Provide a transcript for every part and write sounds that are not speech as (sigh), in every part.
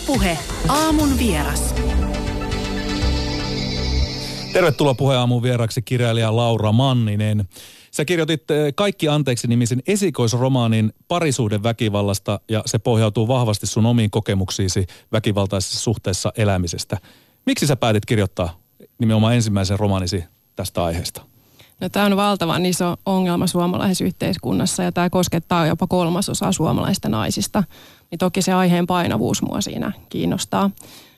Ylepuhe aamun vieras. Tervetuloa puheaamuun vieraksi kirjailija Laura Manninen. Sä kirjoitit eh, Kaikki anteeksi nimisen esikoisromaanin parisuuden väkivallasta ja se pohjautuu vahvasti sun omiin kokemuksiisi väkivaltaisessa suhteessa elämisestä. Miksi sä päätit kirjoittaa nimenomaan ensimmäisen romaanisi tästä aiheesta? No, tämä on valtavan iso ongelma suomalaisessa yhteiskunnassa ja tämä koskettaa jopa kolmasosaa suomalaista naisista. Niin toki se aiheen painavuus mua siinä kiinnostaa.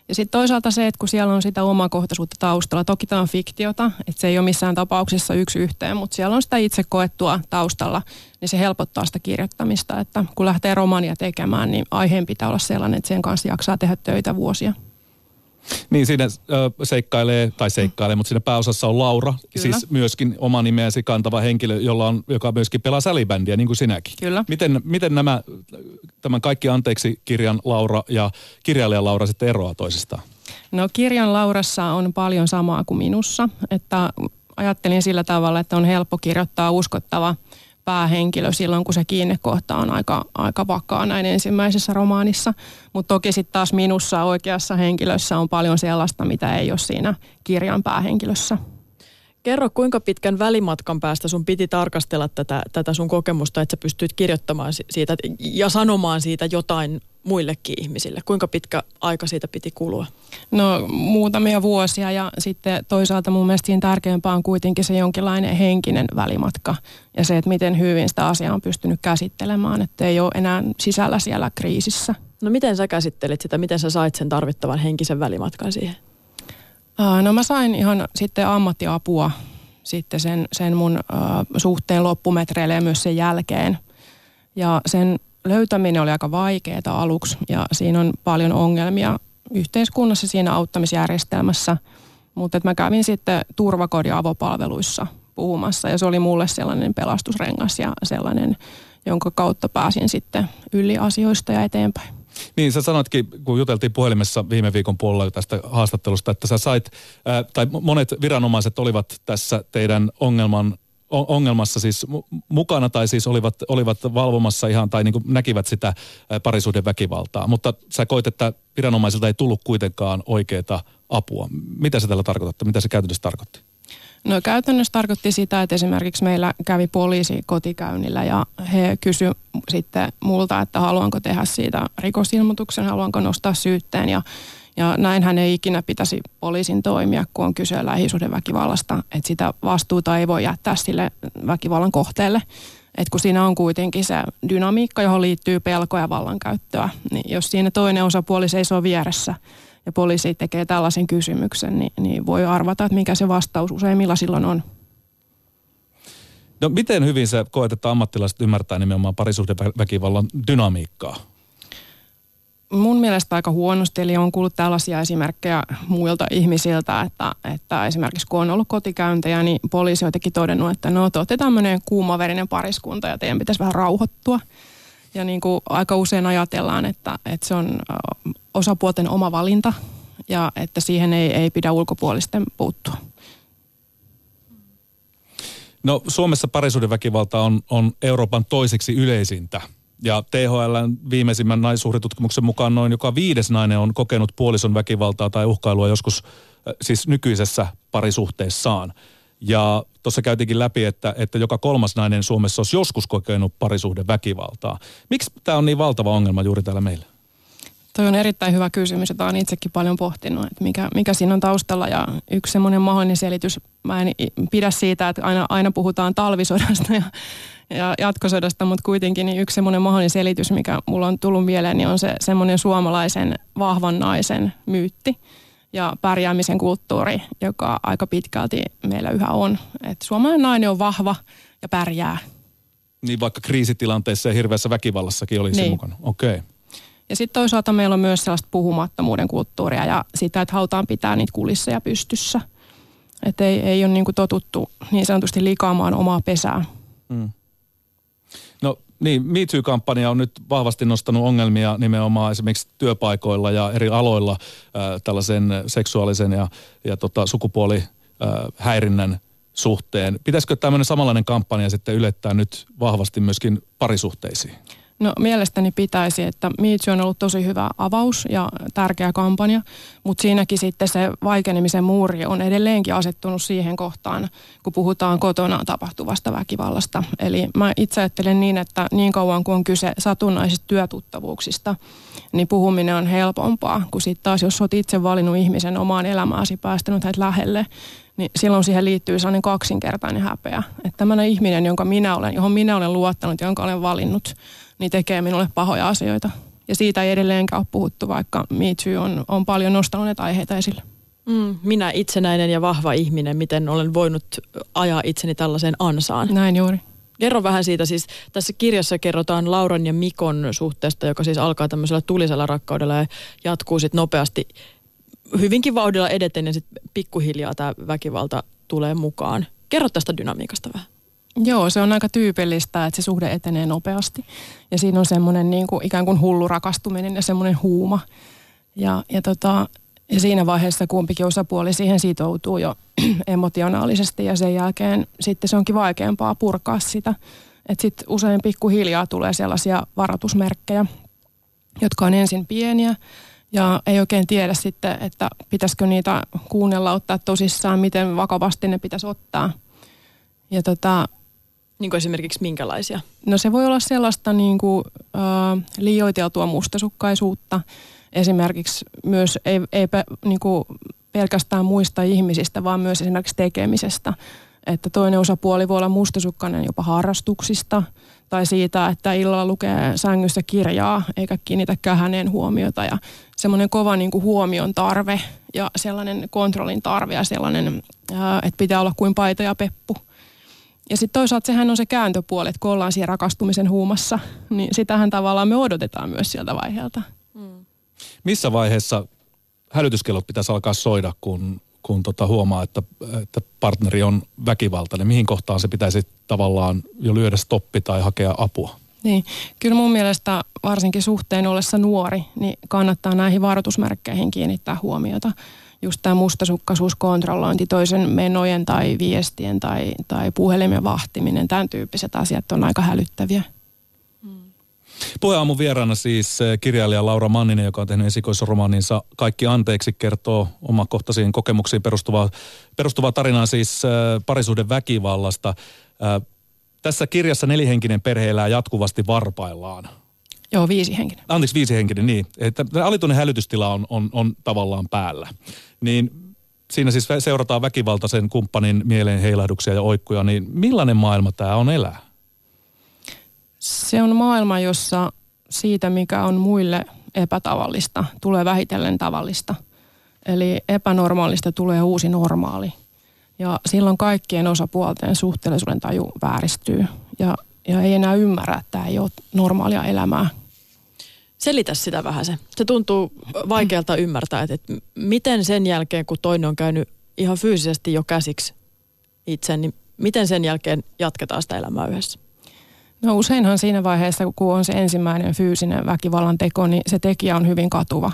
Ja sitten toisaalta se, että kun siellä on sitä omakohtaisuutta taustalla, toki tämä on fiktiota, että se ei ole missään tapauksessa yksi yhteen, mutta siellä on sitä itse koettua taustalla, niin se helpottaa sitä kirjoittamista, että kun lähtee romania tekemään, niin aiheen pitää olla sellainen, että sen kanssa jaksaa tehdä töitä vuosia. Niin siinä ö, seikkailee, tai seikkailee, mutta siinä pääosassa on Laura, Kyllä. siis myöskin oma nimeäsi kantava henkilö, jolla on, joka myöskin pelaa sälibändiä, niin kuin sinäkin. Kyllä. Miten, miten nämä, tämän Kaikki anteeksi kirjan Laura ja kirjailijan Laura sitten eroaa toisistaan? No kirjan Laurassa on paljon samaa kuin minussa, että ajattelin sillä tavalla, että on helppo kirjoittaa uskottava päähenkilö silloin, kun se kiinnekohta on aika, aika vakaa näin ensimmäisessä romaanissa. Mutta toki sitten taas minussa oikeassa henkilössä on paljon sellaista, mitä ei ole siinä kirjan päähenkilössä. Kerro, kuinka pitkän välimatkan päästä sun piti tarkastella tätä, tätä sun kokemusta, että sä pystyit kirjoittamaan si- siitä ja sanomaan siitä jotain muillekin ihmisille? Kuinka pitkä aika siitä piti kulua? No muutamia vuosia ja sitten toisaalta mun mielestä siinä tärkeämpää on kuitenkin se jonkinlainen henkinen välimatka ja se, että miten hyvin sitä asiaa on pystynyt käsittelemään, että ei ole enää sisällä siellä kriisissä. No miten sä käsittelit sitä? Miten sä sait sen tarvittavan henkisen välimatkan siihen? No mä sain ihan sitten ammattiapua sitten sen, sen mun äh, suhteen loppumetreille ja myös sen jälkeen. Ja sen löytäminen oli aika vaikeaa aluksi ja siinä on paljon ongelmia yhteiskunnassa siinä auttamisjärjestelmässä. Mutta mä kävin sitten turvakodin avopalveluissa puhumassa ja se oli mulle sellainen pelastusrengas ja sellainen, jonka kautta pääsin sitten yli asioista ja eteenpäin. Niin, sä sanoitkin, kun juteltiin puhelimessa viime viikon puolella tästä haastattelusta, että sä sait, ää, tai monet viranomaiset olivat tässä teidän ongelman ongelmassa siis mu- mukana tai siis olivat, olivat valvomassa ihan tai niin kuin näkivät sitä parisuuden väkivaltaa. Mutta sä koit, että viranomaisilta ei tullut kuitenkaan oikeaa apua. Mitä se tällä tarkoittaa? Mitä se käytännössä tarkoitti? No käytännössä tarkoitti sitä, että esimerkiksi meillä kävi poliisi kotikäynnillä ja he kysy sitten multa, että haluanko tehdä siitä rikosilmoituksen, haluanko nostaa syytteen ja ja näinhän ei ikinä pitäisi poliisin toimia, kun on kyse lähisuhdeväkivallasta, että sitä vastuuta ei voi jättää sille väkivallan kohteelle. Et kun siinä on kuitenkin se dynamiikka, johon liittyy pelko ja vallankäyttöä, niin jos siinä toinen osapuoli seisoo vieressä ja poliisi tekee tällaisen kysymyksen, niin, niin voi arvata, että mikä se vastaus useimmilla silloin on. No miten hyvin sä koet, että ammattilaiset ymmärtää nimenomaan parisuhdeväkivallan dynamiikkaa? Mun mielestä aika huonosti, eli on kuullut tällaisia esimerkkejä muilta ihmisiltä, että, että esimerkiksi kun on ollut kotikäyntejä, niin poliisi on jotenkin todennut, että no te olette tämmöinen kuumaverinen pariskunta ja teidän pitäisi vähän rauhoittua. Ja niin kuin aika usein ajatellaan, että, että se on osapuolten oma valinta ja että siihen ei, ei pidä ulkopuolisten puuttua. No Suomessa parisuhdeväkivalta on, on Euroopan toiseksi yleisintä. Ja THL viimeisimmän naisuhritutkimuksen mukaan noin joka viides nainen on kokenut puolison väkivaltaa tai uhkailua joskus äh, siis nykyisessä parisuhteessaan. Ja tuossa käytiinkin läpi, että, että joka kolmas nainen Suomessa olisi joskus kokenut parisuhdeväkivaltaa. Miksi tämä on niin valtava ongelma juuri täällä meillä? Toi on erittäin hyvä kysymys, jota olen itsekin paljon pohtinut, että mikä, mikä siinä on taustalla. Ja yksi semmoinen mahdollinen selitys, mä en pidä siitä, että aina, aina puhutaan talvisodasta ja, ja jatkosodasta, mutta kuitenkin niin yksi semmoinen mahdollinen selitys, mikä mulla on tullut mieleen, niin on se semmoinen suomalaisen vahvan naisen myytti ja pärjäämisen kulttuuri, joka aika pitkälti meillä yhä on. Et suomalainen nainen on vahva ja pärjää. Niin vaikka kriisitilanteessa ja hirveässä väkivallassakin oli se Niin. mukana. Okei. Okay. Ja sitten toisaalta meillä on myös sellaista puhumattomuuden kulttuuria ja sitä, että halutaan pitää niitä kulisseja pystyssä. Että ei, ei ole niinku totuttu niin sanotusti likaamaan omaa pesää. No niin, Me Too-kampanja on nyt vahvasti nostanut ongelmia nimenomaan esimerkiksi työpaikoilla ja eri aloilla äh, tällaisen seksuaalisen ja, ja tota, sukupuolihäirinnän suhteen. Pitäisikö tämmöinen samanlainen kampanja sitten ylettää nyt vahvasti myöskin parisuhteisiin? No mielestäni pitäisi, että Me on ollut tosi hyvä avaus ja tärkeä kampanja, mutta siinäkin sitten se vaikenemisen muuri on edelleenkin asettunut siihen kohtaan, kun puhutaan kotona tapahtuvasta väkivallasta. Eli mä itse ajattelen niin, että niin kauan kuin on kyse satunnaisista työtuttavuuksista, niin puhuminen on helpompaa, kuin sitten taas jos olet itse valinnut ihmisen omaan elämääsi, päästänyt hänet lähelle, niin silloin siihen liittyy sellainen kaksinkertainen häpeä. Että tämmöinen ihminen, jonka minä olen, johon minä olen luottanut, jonka olen valinnut, niin tekee minulle pahoja asioita. Ja siitä ei edelleenkään ole puhuttu, vaikka Me Too on, on paljon nostanut näitä aiheita esille. Mm, minä itsenäinen ja vahva ihminen, miten olen voinut ajaa itseni tällaiseen ansaan. Näin juuri. Kerro vähän siitä, siis tässä kirjassa kerrotaan Lauran ja Mikon suhteesta, joka siis alkaa tämmöisellä tulisella rakkaudella ja jatkuu sitten nopeasti hyvinkin vauhdilla edeten ja sitten pikkuhiljaa tämä väkivalta tulee mukaan. Kerro tästä dynamiikasta vähän. Joo, se on aika tyypillistä, että se suhde etenee nopeasti. Ja siinä on semmoinen niin kuin, ikään kuin hullu rakastuminen ja semmoinen huuma. Ja, ja, tota, ja siinä vaiheessa kumpikin osapuoli siihen sitoutuu jo (clears throat) emotionaalisesti ja sen jälkeen sitten se onkin vaikeampaa purkaa sitä. Että sitten usein pikkuhiljaa tulee sellaisia varoitusmerkkejä, jotka on ensin pieniä ja ei oikein tiedä sitten, että pitäisikö niitä kuunnella, ottaa tosissaan, miten vakavasti ne pitäisi ottaa. Ja tota, niin kuin esimerkiksi minkälaisia? No se voi olla sellaista niin kuin, äh, liioiteltua mustasukkaisuutta. Esimerkiksi myös ei, ei niin kuin pelkästään muista ihmisistä, vaan myös esimerkiksi tekemisestä. Että toinen osapuoli voi olla mustasukkainen jopa harrastuksista tai siitä, että illalla lukee sängyssä kirjaa eikä kiinnitäkään häneen huomiota. Ja semmoinen kova niin kuin huomion tarve ja sellainen kontrollin tarve ja sellainen, että pitää olla kuin paita ja peppu. Ja sitten toisaalta sehän on se kääntöpuoli, että kun ollaan siellä rakastumisen huumassa, niin sitähän tavallaan me odotetaan myös sieltä vaiheelta. Mm. Missä vaiheessa hälytyskellot pitäisi alkaa soida, kun, kun tota huomaa, että, että partneri on väkivaltainen? Mihin kohtaan se pitäisi tavallaan jo lyödä stoppi tai hakea apua? Niin, kyllä mun mielestä varsinkin suhteen ollessa nuori, niin kannattaa näihin varoitusmerkkeihin kiinnittää huomiota. Just tämä mustasukkaisuus, kontrollointi, toisen menojen tai viestien tai, tai puhelimen vahtiminen, tämän tyyppiset asiat on aika hälyttäviä. Puheaamun vieraana siis eh, kirjailija Laura Manninen, joka on tehnyt esikoisromaaninsa Kaikki anteeksi, kertoo omakohtaisiin kokemuksiin perustuvaa, perustuvaa tarinaa siis eh, parisuuden väkivallasta. Eh, tässä kirjassa nelihenkinen perhe elää jatkuvasti varpaillaan. Joo, viisihenkinen. Anteeksi, viisihenkinen, niin. Että alituinen hälytystila on, on, on tavallaan päällä. Niin siinä siis seurataan väkivaltaisen kumppanin mieleen heilahduksia ja oikkuja, niin millainen maailma tämä on elää? Se on maailma, jossa siitä, mikä on muille epätavallista, tulee vähitellen tavallista. Eli epänormaalista tulee uusi normaali. Ja silloin kaikkien osapuolten suhteellisuuden taju vääristyy. Ja, ja ei enää ymmärrä, että tämä ei ole normaalia elämää. Selitä sitä vähän se. Se tuntuu vaikealta ymmärtää, että, että miten sen jälkeen, kun toinen on käynyt ihan fyysisesti jo käsiksi itse, niin miten sen jälkeen jatketaan sitä elämää yhdessä? No useinhan siinä vaiheessa, kun on se ensimmäinen fyysinen väkivallan teko, niin se tekijä on hyvin katuva.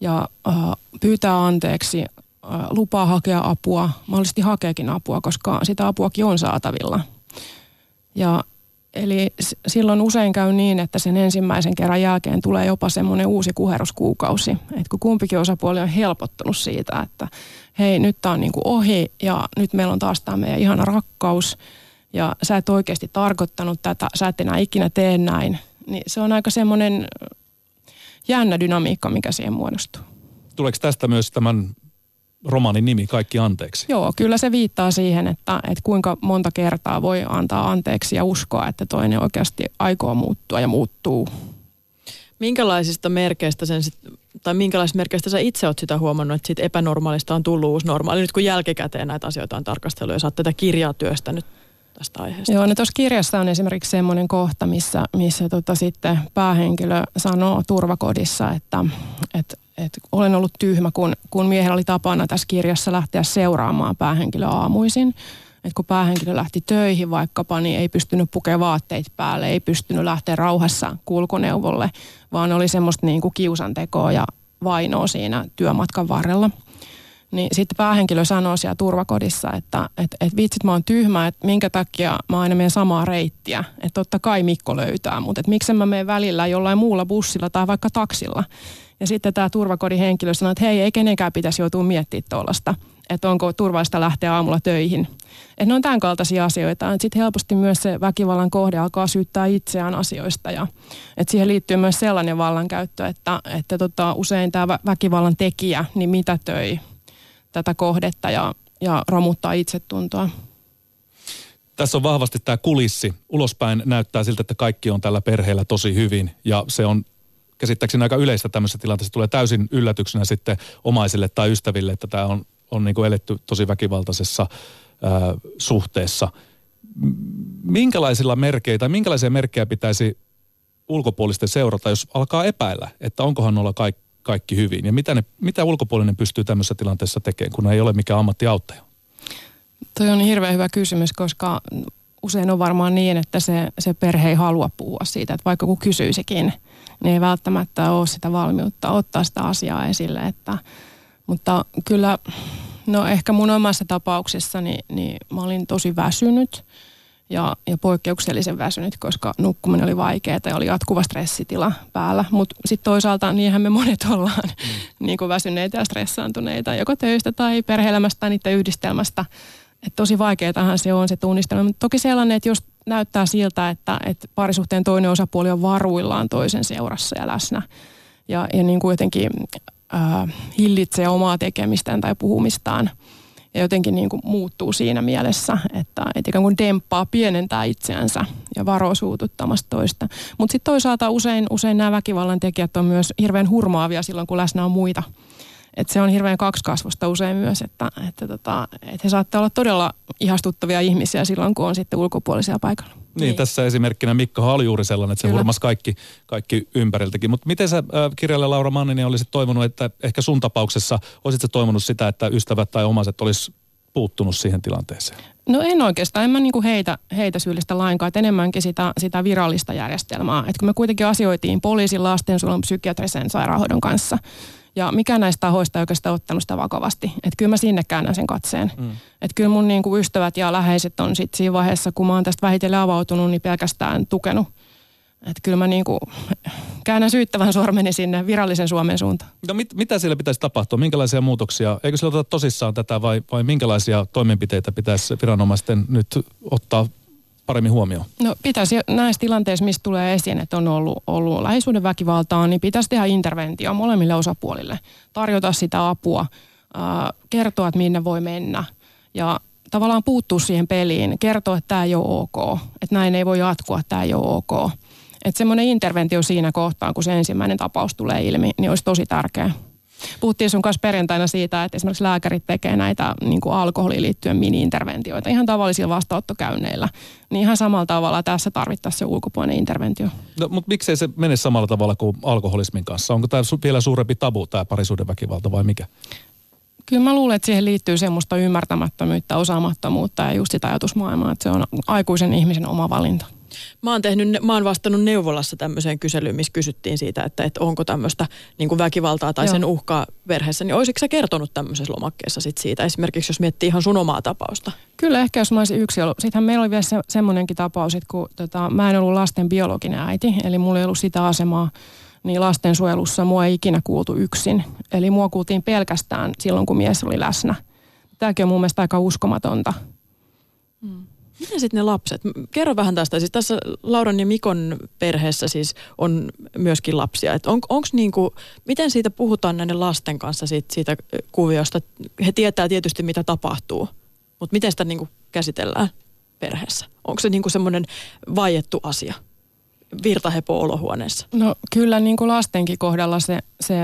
Ja äh, pyytää anteeksi, äh, lupaa hakea apua, mahdollisesti hakeekin apua, koska sitä apuakin on saatavilla. Ja eli silloin usein käy niin, että sen ensimmäisen kerran jälkeen tulee jopa semmoinen uusi kuheruskuukausi. Että kun kumpikin osapuoli on helpottunut siitä, että hei nyt tämä on niin kuin ohi ja nyt meillä on taas tämä meidän ihana rakkaus – ja sä et oikeasti tarkoittanut tätä, sä et enää ikinä tee näin, niin se on aika semmoinen jännä dynamiikka, mikä siihen muodostuu. Tuleeko tästä myös tämän romaanin nimi Kaikki anteeksi? Joo, kyllä se viittaa siihen, että, että kuinka monta kertaa voi antaa anteeksi ja uskoa, että toinen oikeasti aikoo muuttua ja muuttuu. Minkälaisista merkeistä sen sit, tai minkälaisista merkeistä sä itse oot sitä huomannut, että siitä epänormaalista on tullut uusi normaali? Nyt kun jälkikäteen näitä asioita on tarkastellut ja sä oot tätä kirjaa työstänyt tästä aiheesta? Joo, no tuossa kirjassa on esimerkiksi semmoinen kohta, missä, missä tota sitten päähenkilö sanoo turvakodissa, että, että, että olen ollut tyhmä, kun, kun miehellä oli tapana tässä kirjassa lähteä seuraamaan päähenkilö aamuisin. Että kun päähenkilö lähti töihin vaikkapa, niin ei pystynyt pukemaan vaatteet päälle, ei pystynyt lähteä rauhassa kulkuneuvolle, vaan oli semmoista niin kuin kiusantekoa ja vainoa siinä työmatkan varrella – niin sitten päähenkilö sanoo siellä turvakodissa, että et, et vitsit mä oon tyhmä, että minkä takia mä aina menen samaa reittiä. Että totta kai Mikko löytää, mutta että miksi mä menen välillä jollain muulla bussilla tai vaikka taksilla. Ja sitten tämä turvakodin henkilö sanoo, että hei, ei kenenkään pitäisi joutua miettimään tuollaista, että onko turvallista lähteä aamulla töihin. Että ne on tämän kaltaisia asioita. Sitten helposti myös se väkivallan kohde alkaa syyttää itseään asioista. Ja, että siihen liittyy myös sellainen vallankäyttö, että, että tota, usein tämä väkivallan tekijä niin mitä töi tätä kohdetta ja, ja romuttaa itsetuntoa. Tässä on vahvasti tämä kulissi. Ulospäin näyttää siltä, että kaikki on tällä perheellä tosi hyvin ja se on käsittääkseni aika yleistä tämmöisessä tilanteessa. Tulee täysin yllätyksenä sitten omaisille tai ystäville, että tämä on, on niin kuin eletty tosi väkivaltaisessa ää, suhteessa. Minkälaisilla merkeillä tai minkälaisia merkkejä pitäisi ulkopuolisten seurata, jos alkaa epäillä, että onkohan olla kaikki kaikki hyvin. Ja mitä, ne, mitä ulkopuolinen pystyy tämmöisessä tilanteessa tekemään, kun ei ole mikään ammattiauttaja? Toi on hirveän hyvä kysymys, koska usein on varmaan niin, että se, se perhe ei halua puhua siitä, että vaikka kun kysyisikin, niin ei välttämättä ole sitä valmiutta ottaa sitä asiaa esille. Että, mutta kyllä, no ehkä mun omassa tapauksessani, niin mä olin tosi väsynyt ja, ja poikkeuksellisen väsynyt, koska nukkuminen oli vaikeaa ja oli jatkuva stressitila päällä. Mutta sitten toisaalta niinhän me monet (laughs) ollaan mm. niin kuin väsyneitä ja stressaantuneita, joko töistä tai perhe-elämästä tai niiden yhdistelmästä. Et tosi vaikeatahan se on se tunnistelma. Mutta toki sellainen, että jos näyttää siltä, että, että parisuhteen toinen osapuoli on varuillaan toisen seurassa ja läsnä ja, ja niin kuin jotenkin äh, hillitsee omaa tekemistään tai puhumistaan – ja jotenkin niin kuin muuttuu siinä mielessä, että, että ikään kuin demppaa pienentää itseänsä ja varoo suututtamasta toista. Mutta sitten toisaalta usein, usein nämä väkivallan tekijät on myös hirveän hurmaavia silloin, kun läsnä on muita. Et se on hirveän kaksikasvosta usein myös, että, että, tota, että he saattavat olla todella ihastuttavia ihmisiä silloin, kun on sitten ulkopuolisia paikalla. Niin, niin. tässä esimerkkinä Mikko oli juuri sellainen, että se Kyllä. hurmas kaikki, kaikki ympäriltäkin. Mutta miten sä äh, kirjailija Laura Manninen olisit toivonut, että ehkä sun tapauksessa olisit toivonut sitä, että ystävät tai omaiset olisi puuttunut siihen tilanteeseen? No en oikeastaan, en mä niinku heitä, heitä syyllistä lainkaan, että enemmänkin sitä, sitä virallista järjestelmää. Että kun me kuitenkin asioitiin poliisin, lastensuojelun, psykiatrisen sairaanhoidon kanssa, ja mikä näistä tahoista ei oikeastaan ottanut sitä vakavasti. Että kyllä mä sinne käännän sen katseen. Mm. Että kyllä mun niinku ystävät ja läheiset on sitten siinä vaiheessa, kun mä oon tästä vähitellen avautunut, niin pelkästään tukenut – että kyllä mä niin kuin käännän syyttävän sormeni sinne virallisen Suomen suuntaan. No mit, mitä siellä pitäisi tapahtua? Minkälaisia muutoksia? Eikö sillä oteta tosissaan tätä vai, vai minkälaisia toimenpiteitä pitäisi viranomaisten nyt ottaa paremmin huomioon? No pitäisi näissä tilanteissa, mistä tulee esiin, että on ollut, ollut lähisuuden väkivaltaa, niin pitäisi tehdä interventio molemmille osapuolille. Tarjota sitä apua, kertoa, että minne voi mennä ja tavallaan puuttua siihen peliin, kertoa, että tämä ei ole ok, että näin ei voi jatkua, tämä ei ole ok. Että semmoinen interventio siinä kohtaa, kun se ensimmäinen tapaus tulee ilmi, niin olisi tosi tärkeä. Puhuttiin sun kanssa perjantaina siitä, että esimerkiksi lääkärit tekee näitä niin kuin alkoholiin liittyen mini-interventioita ihan tavallisilla vastaanottokäynneillä. Niin ihan samalla tavalla tässä tarvittaisiin se ulkopuolinen interventio. No, mutta miksei se mene samalla tavalla kuin alkoholismin kanssa? Onko tämä vielä suurempi tabu, tämä parisuuden väkivalta vai mikä? Kyllä mä luulen, että siihen liittyy semmoista ymmärtämättömyyttä, osaamattomuutta ja just sitä ajatusmaailmaa, että se on aikuisen ihmisen oma valinta. Mä oon, tehnyt, mä oon vastannut neuvolassa tämmöiseen kyselyyn, missä kysyttiin siitä, että, että onko tämmöistä niin väkivaltaa tai Joo. sen uhkaa perheessä. Niin olisitko sä kertonut tämmöisessä lomakkeessa sit siitä, esimerkiksi jos miettii ihan sun omaa tapausta? Kyllä, ehkä jos mä olisin yksi ollut. Sittenhän meillä oli vielä se, semmoinenkin tapaus, että kun tota, mä en ollut lasten biologinen äiti, eli mulla ei ollut sitä asemaa, niin lastensuojelussa mua ei ikinä kuultu yksin. Eli mua kuultiin pelkästään silloin, kun mies oli läsnä. Tämäkin on mun mielestä aika uskomatonta. Mm. Miten sitten ne lapset? Kerro vähän tästä. Siis tässä Lauran ja Mikon perheessä siis on myöskin lapsia. on, onks niinku, miten siitä puhutaan näiden lasten kanssa siitä, siitä kuviosta? He tietää tietysti, mitä tapahtuu, mutta miten sitä niinku käsitellään perheessä? Onko se niinku semmoinen vaiettu asia? Virtahepo-olohuoneessa? No kyllä niin kuin lastenkin kohdalla se, se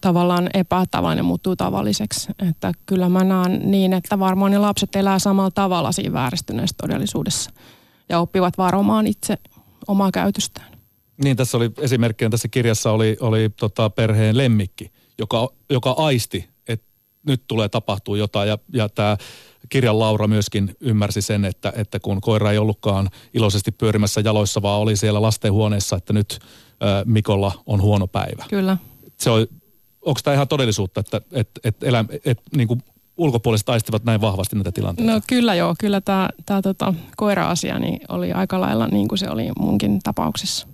tavallaan epätavallinen muuttuu tavalliseksi. Että kyllä mä näen niin, että varmaan ne lapset elää samalla tavalla siinä vääristyneessä todellisuudessa ja oppivat varomaan itse omaa käytöstään. Niin, tässä oli esimerkkinä tässä kirjassa oli, oli tota perheen lemmikki, joka, joka aisti, että nyt tulee tapahtua jotain ja, ja tämä kirjan Laura myöskin ymmärsi sen, että, että kun koira ei ollutkaan iloisesti pyörimässä jaloissa, vaan oli siellä lastenhuoneessa, että nyt ä, Mikolla on huono päivä. Kyllä. Se on onko tämä ihan todellisuutta, että et, et elä, et, niin kuin ulkopuoliset taistivat näin vahvasti näitä tilanteita? No kyllä joo, kyllä tämä, tämä tota, koira-asia niin oli aika lailla niin kuin se oli munkin tapauksessa.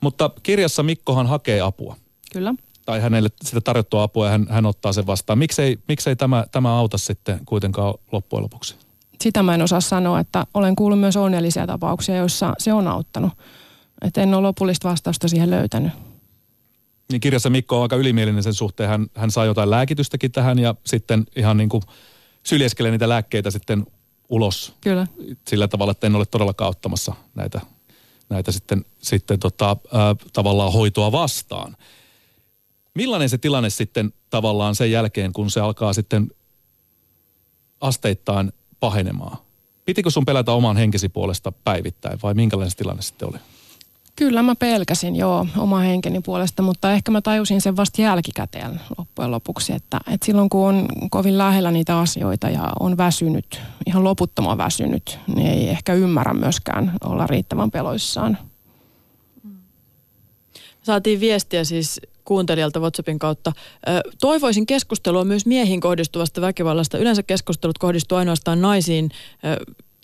Mutta kirjassa Mikkohan hakee apua. Kyllä. Tai hänelle sitä tarjottua apua ja hän, hän ottaa sen vastaan. Miksei, miksei tämä, tämä auta sitten kuitenkaan loppujen lopuksi? Sitä mä en osaa sanoa, että olen kuullut myös onnellisia tapauksia, joissa se on auttanut. Että en ole lopullista vastausta siihen löytänyt. Niin kirjassa Mikko on aika ylimielinen sen suhteen. Hän, hän saa jotain lääkitystäkin tähän ja sitten ihan niin kuin syljeskelee niitä lääkkeitä sitten ulos. Kyllä. Sillä tavalla, että en ole todellakaan ottamassa näitä, näitä sitten, sitten tota, ää, tavallaan hoitoa vastaan. Millainen se tilanne sitten tavallaan sen jälkeen, kun se alkaa sitten asteittain pahenemaan? Pitikö sun pelätä oman henkesi puolesta päivittäin vai minkälainen se tilanne sitten oli? Kyllä mä pelkäsin joo oma henkeni puolesta, mutta ehkä mä tajusin sen vasta jälkikäteen loppujen lopuksi, että, että silloin kun on kovin lähellä niitä asioita ja on väsynyt, ihan loputtoman väsynyt, niin ei ehkä ymmärrä myöskään olla riittävän peloissaan. Saatiin viestiä siis kuuntelijalta WhatsAppin kautta. Toivoisin keskustelua myös miehiin kohdistuvasta väkivallasta. Yleensä keskustelut kohdistuu ainoastaan naisiin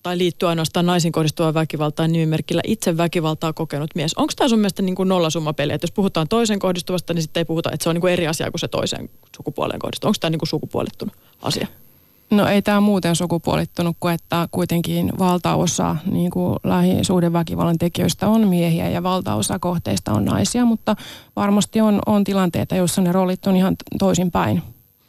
tai liittyy ainoastaan naisiin kohdistuvaan väkivaltaan nimimerkillä itse väkivaltaa kokenut mies. Onko tämä sun mielestä niin kuin nollasummapeli, että jos puhutaan toisen kohdistuvasta, niin sitten ei puhuta, että se on niin kuin eri asia kuin se toiseen sukupuoleen kohdistuva. Onko tämä niin kuin sukupuolittunut asia? No ei tämä muuten sukupuolittunut kuin, että kuitenkin valtaosa niin kuin lähisuhdeväkivallan tekijöistä on miehiä ja valtaosa kohteista on naisia, mutta varmasti on, on tilanteita, joissa ne roolit on ihan toisinpäin.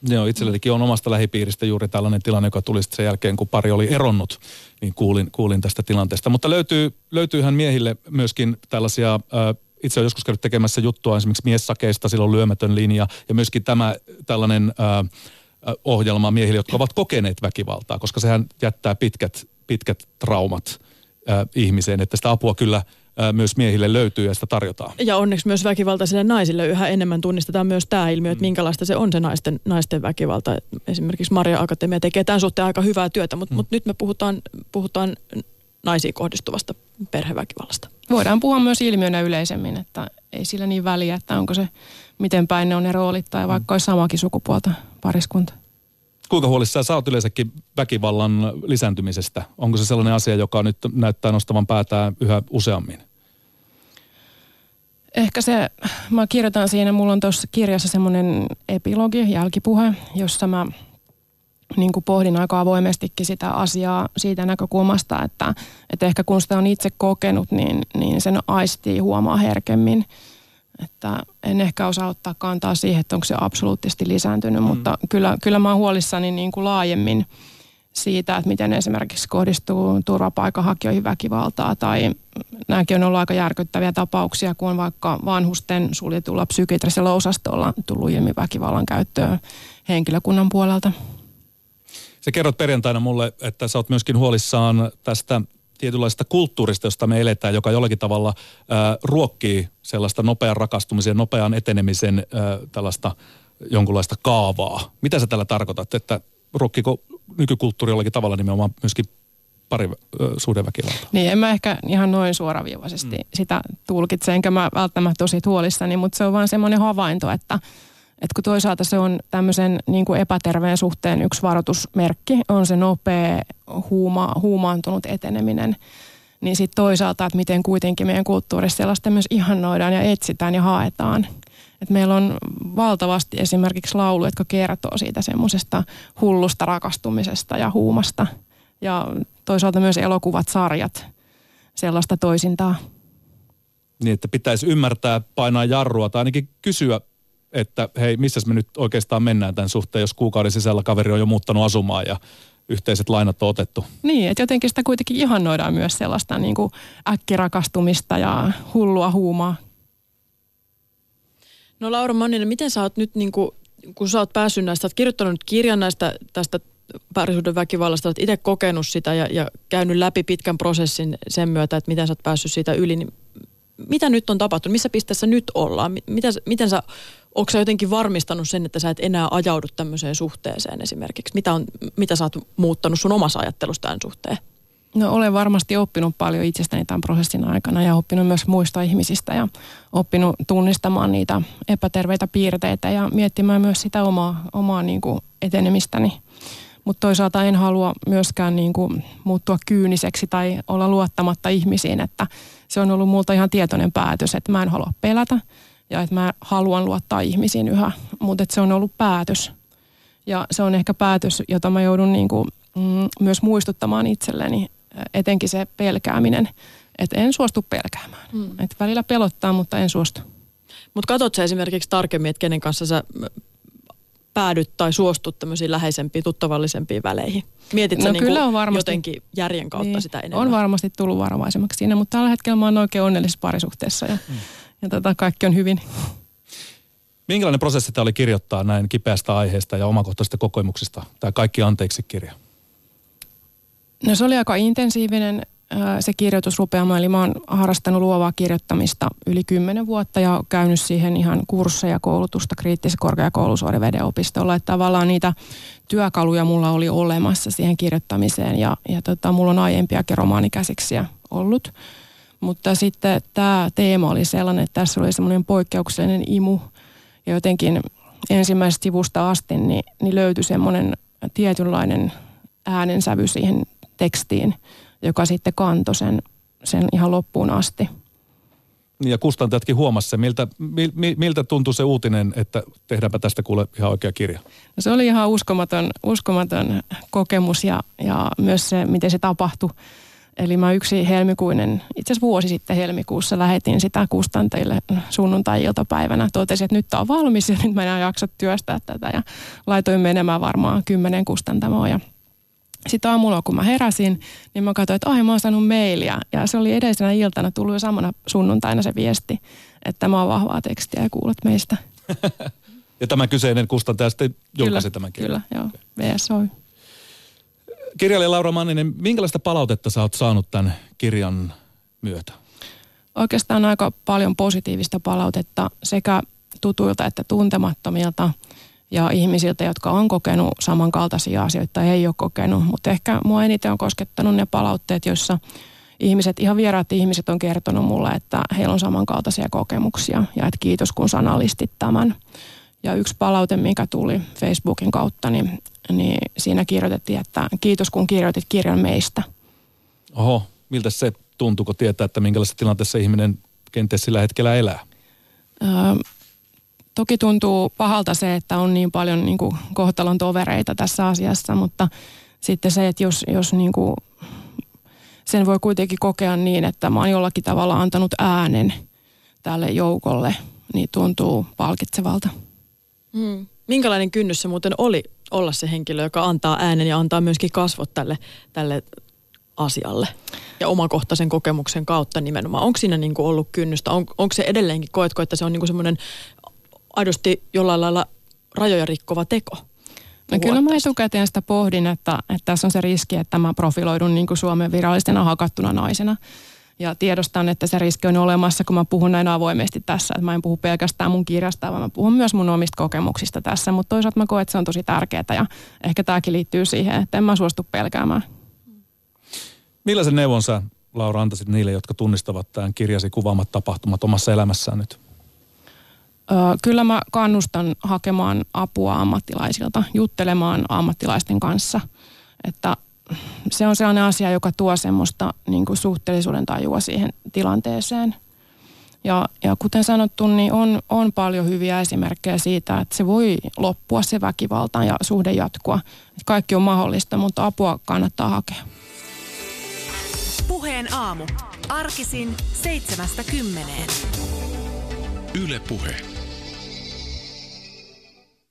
Joo, itsellenikin on omasta lähipiiristä juuri tällainen tilanne, joka tuli sen jälkeen, kun pari oli eronnut, niin kuulin, kuulin tästä tilanteesta. Mutta löytyy, löytyyhän miehille myöskin tällaisia, äh, itse olen joskus käynyt tekemässä juttua esimerkiksi miessakeista, silloin lyömätön linja, ja myöskin tämä tällainen äh, ohjelma miehille, jotka ovat kokeneet väkivaltaa, koska sehän jättää pitkät, pitkät traumat äh, ihmiseen, että sitä apua kyllä – myös miehille löytyy ja sitä tarjotaan. Ja onneksi myös väkivaltaisille naisille yhä enemmän tunnistetaan myös tämä ilmiö, että mm. minkälaista se on se naisten, naisten väkivalta. Esimerkiksi Maria Akatemia tekee tämän suhteen aika hyvää työtä, mutta, mm. mutta nyt me puhutaan, puhutaan naisiin kohdistuvasta perheväkivallasta. Voidaan puhua myös ilmiönä yleisemmin, että ei sillä niin väliä, että onko se, miten päin ne on ne roolit tai vaikka olisi samakin sukupuolta pariskunta. Kuinka huolissaan sä oot yleensäkin väkivallan lisääntymisestä? Onko se sellainen asia, joka nyt näyttää nostavan päätään yhä useammin? Ehkä se, mä kirjoitan siinä, mulla on tuossa kirjassa semmoinen epilogi, jälkipuhe, jossa mä niin kuin pohdin aika avoimestikin sitä asiaa siitä näkökulmasta, että, että ehkä kun sitä on itse kokenut, niin, niin sen aistii huomaa herkemmin. Että en ehkä osaa ottaa kantaa siihen, että onko se absoluuttisesti lisääntynyt, mm. mutta kyllä, kyllä mä oon huolissani niin kuin laajemmin siitä, että miten esimerkiksi kohdistuu turvapaikanhakijoihin väkivaltaa tai nämäkin on ollut aika järkyttäviä tapauksia, kun on vaikka vanhusten suljetulla psykiatrisella osastolla tullut ilmi väkivallan käyttöön henkilökunnan puolelta. Se kerrot perjantaina mulle, että sä oot myöskin huolissaan tästä tietynlaista kulttuurista, josta me eletään, joka jollakin tavalla ää, ruokkii sellaista nopean rakastumisen, nopean etenemisen ää, tällaista jonkunlaista kaavaa. Mitä sä tällä tarkoitat, että ruokkiko nykykulttuuri jollakin tavalla nimenomaan myöskin pari suhdeväkivaltaa? Niin, en mä ehkä ihan noin suoraviivaisesti mm. sitä tulkitse, enkä mä välttämättä tosi huolissani, mutta se on vaan semmoinen havainto, että että kun toisaalta se on tämmöisen niin kuin epäterveen suhteen yksi varoitusmerkki, on se nopea huuma, huumaantunut eteneminen, niin sitten toisaalta, että miten kuitenkin meidän kulttuurissa sellaista myös ihannoidaan ja etsitään ja haetaan. Et meillä on valtavasti esimerkiksi laulu, jotka kertoo siitä semmoisesta hullusta rakastumisesta ja huumasta. Ja toisaalta myös elokuvat, sarjat, sellaista toisintaa. Niin, että pitäisi ymmärtää, painaa jarrua tai ainakin kysyä että hei, missä me nyt oikeastaan mennään tämän suhteen, jos kuukauden sisällä kaveri on jo muuttanut asumaan ja yhteiset lainat on otettu. Niin, että jotenkin sitä kuitenkin ihannoidaan myös sellaista niin kuin äkkirakastumista ja hullua huumaa. No Laura Manninen, miten sä oot nyt, niin kuin, kun sä oot päässyt näistä, oot kirjoittanut kirjan näistä tästä parisuuden väkivallasta, olet itse kokenut sitä ja, ja käynyt läpi pitkän prosessin sen myötä, että miten sä oot päässyt siitä yli, niin mitä nyt on tapahtunut? Missä pisteessä nyt ollaan? Miten, miten sä Onko sä jotenkin varmistanut sen, että sä et enää ajaudu tämmöiseen suhteeseen esimerkiksi? Mitä, on, mitä sä oot muuttanut sun omassa ajattelussa tämän suhteen? No olen varmasti oppinut paljon itsestäni tämän prosessin aikana ja oppinut myös muista ihmisistä ja oppinut tunnistamaan niitä epäterveitä piirteitä ja miettimään myös sitä omaa, omaa niin kuin etenemistäni. Mutta toisaalta en halua myöskään niin kuin muuttua kyyniseksi tai olla luottamatta ihmisiin, että se on ollut multa ihan tietoinen päätös, että mä en halua pelätä ja että mä haluan luottaa ihmisiin yhä, mutta se on ollut päätös. Ja se on ehkä päätös, jota mä joudun niin kuin, mm, myös muistuttamaan itselleni etenkin se pelkääminen, että en suostu pelkäämään. Mm. Että välillä pelottaa, mutta en suostu. Mutta katsotko esimerkiksi tarkemmin, että kenen kanssa sä päädyt tai suostut tämmöisiin läheisempiin, tuttavallisempiin väleihin? Mietit no, niin kyllä on varmasti, jotenkin järjen kautta niin, sitä enemmän? On varmasti tullut varovaisemmaksi siinä, mutta tällä hetkellä mä oon oikein onnellisessa parisuhteessa ja, mm. ja tota, kaikki on hyvin. Minkälainen prosessi tämä oli kirjoittaa näin kipeästä aiheesta ja omakohtaisista kokemuksista, tämä Kaikki anteeksi kirja? No se oli aika intensiivinen se kirjoitusrupeama, eli mä oon harrastanut luovaa kirjoittamista yli kymmenen vuotta ja käynyt siihen ihan kursseja, koulutusta kriittisen korkeakoulusuoriveden opistolla. Että tavallaan niitä työkaluja mulla oli olemassa siihen kirjoittamiseen ja, ja tota, mulla on aiempiakin romaanikäsiksiä ollut. Mutta sitten tämä teema oli sellainen, että tässä oli semmoinen poikkeuksellinen imu ja jotenkin ensimmäisestä sivusta asti niin, niin löytyi semmoinen tietynlainen äänensävy siihen tekstiin, joka sitten kantoi sen, sen ihan loppuun asti. Ja kustantajatkin huomasi se. Miltä, mil, miltä tuntui se uutinen, että tehdäänpä tästä kuule ihan oikea kirja? No se oli ihan uskomaton, uskomaton kokemus ja, ja myös se, miten se tapahtui. Eli mä yksi helmikuinen, itse asiassa vuosi sitten helmikuussa lähetin sitä kustantajille sunnuntai-iltapäivänä. Totesin, että nyt tämä on valmis ja nyt mä en jaksa työstää tätä ja laitoin menemään varmaan kymmenen kustantamoa ja sitten aamulla, kun mä heräsin, niin mä katsoin, että ai mä oon saanut mailia. Ja se oli edellisenä iltana tullut jo samana sunnuntaina se viesti, että mä oon vahvaa tekstiä ja kuulet meistä. (laughs) ja tämä kyseinen kustantaja sitten julkaisi tämän kirjan? Kyllä, joo. VSOI. Kirjailija Laura Manninen, minkälaista palautetta sä oot saanut tämän kirjan myötä? Oikeastaan aika paljon positiivista palautetta sekä tutuilta että tuntemattomilta – ja ihmisiltä, jotka on kokenut samankaltaisia asioita tai ei ole kokenut. Mutta ehkä mua eniten on koskettanut ne palautteet, joissa ihmiset, ihan vieraat ihmiset on kertonut mulle, että heillä on samankaltaisia kokemuksia ja että kiitos kun sanallistit tämän. Ja yksi palaute, mikä tuli Facebookin kautta, niin, niin siinä kirjoitettiin, että kiitos kun kirjoitit kirjan meistä. Oho, miltä se tuntuuko tietää, että minkälaisessa tilanteessa ihminen kenties sillä hetkellä elää? Öö, toki tuntuu pahalta se, että on niin paljon niin kuin kohtalon tovereita tässä asiassa, mutta sitten se, että jos, jos niin kuin sen voi kuitenkin kokea niin, että mä oon jollakin tavalla antanut äänen tälle joukolle, niin tuntuu palkitsevalta. Hmm. Minkälainen kynnys se muuten oli olla se henkilö, joka antaa äänen ja antaa myöskin kasvot tälle, tälle asialle ja omakohtaisen kokemuksen kautta nimenomaan. Onko siinä niin kuin ollut kynnystä? On, onko se edelleenkin, koetko, että se on niin semmoinen aidosti jollain lailla rajoja rikkova teko. No kyllä mä etukäteen sitä pohdin, että, että tässä on se riski, että mä profiloidun niin kuin Suomen virallisena hakattuna naisena. Ja tiedostan, että se riski on olemassa, kun mä puhun näin avoimesti tässä. Että mä en puhu pelkästään mun kirjasta, vaan mä puhun myös mun omista kokemuksista tässä. Mutta toisaalta mä koen, että se on tosi tärkeää ja ehkä tämäkin liittyy siihen, että en mä suostu pelkäämään. Millaisen neuvon sä, Laura, antaisit niille, jotka tunnistavat tämän kirjasi kuvaamat tapahtumat omassa elämässään nyt? Kyllä mä kannustan hakemaan apua ammattilaisilta, juttelemaan ammattilaisten kanssa. Että se on sellainen asia, joka tuo semmoista niin kuin suhteellisuuden tajua siihen tilanteeseen. Ja, ja kuten sanottu, niin on, on paljon hyviä esimerkkejä siitä, että se voi loppua se väkivalta ja suhde jatkua. Kaikki on mahdollista, mutta apua kannattaa hakea. Puheen aamu. Arkisin seitsemästä kymmeneen. Yle Puhe.